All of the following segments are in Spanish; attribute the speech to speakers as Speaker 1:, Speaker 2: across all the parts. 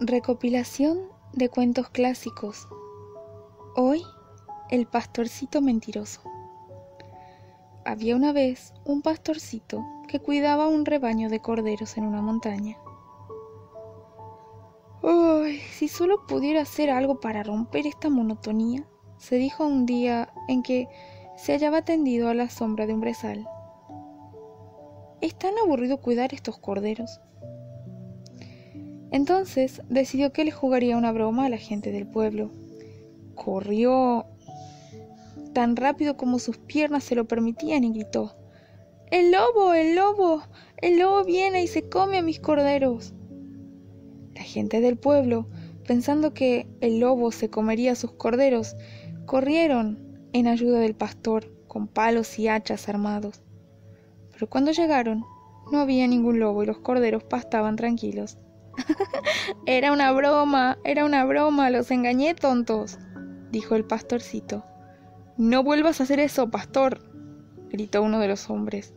Speaker 1: Recopilación de cuentos clásicos. Hoy, el pastorcito mentiroso. Había una vez un pastorcito que cuidaba un rebaño de corderos en una montaña. ¡Ay! Si solo pudiera hacer algo para romper esta monotonía, se dijo un día en que se hallaba tendido a la sombra de un brezal. Es tan aburrido cuidar estos corderos. Entonces decidió que le jugaría una broma a la gente del pueblo. Corrió tan rápido como sus piernas se lo permitían y gritó El lobo, el lobo, el lobo viene y se come a mis corderos. La gente del pueblo, pensando que el lobo se comería a sus corderos, corrieron en ayuda del pastor con palos y hachas armados. Pero cuando llegaron, no había ningún lobo y los corderos pastaban tranquilos. era una broma, era una broma, los engañé, tontos, dijo el pastorcito. No vuelvas a hacer eso, pastor, gritó uno de los hombres.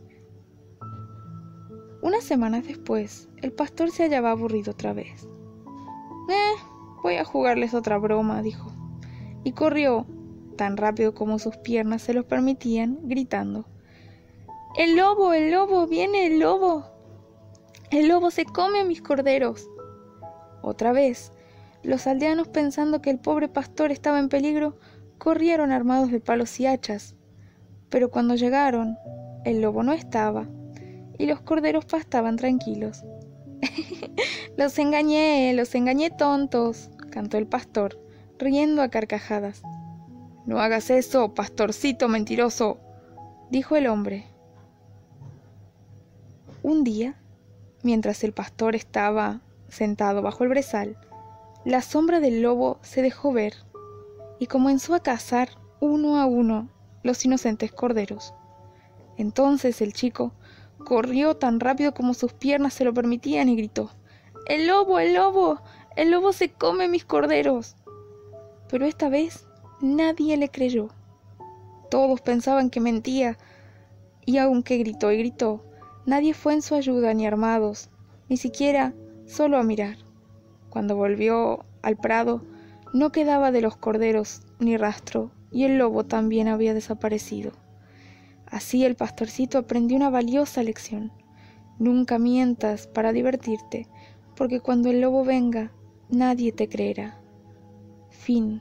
Speaker 1: Unas semanas después, el pastor se hallaba aburrido otra vez. Eh, voy a jugarles otra broma, dijo, y corrió, tan rápido como sus piernas se lo permitían, gritando. El lobo, el lobo, viene el lobo. El lobo se come a mis corderos. Otra vez, los aldeanos pensando que el pobre pastor estaba en peligro, corrieron armados de palos y hachas. Pero cuando llegaron, el lobo no estaba, y los corderos pastaban tranquilos. los engañé, los engañé tontos, cantó el pastor, riendo a carcajadas. No hagas eso, pastorcito mentiroso, dijo el hombre. Un día, mientras el pastor estaba sentado bajo el brezal, la sombra del lobo se dejó ver y comenzó a cazar uno a uno los inocentes corderos. Entonces el chico corrió tan rápido como sus piernas se lo permitían y gritó El lobo, el lobo, el lobo se come mis corderos. Pero esta vez nadie le creyó. Todos pensaban que mentía, y aunque gritó y gritó, nadie fue en su ayuda ni armados, ni siquiera solo a mirar. Cuando volvió al prado, no quedaba de los corderos ni rastro, y el lobo también había desaparecido. Así el pastorcito aprendió una valiosa lección. Nunca mientas para divertirte, porque cuando el lobo venga, nadie te creerá. Fin.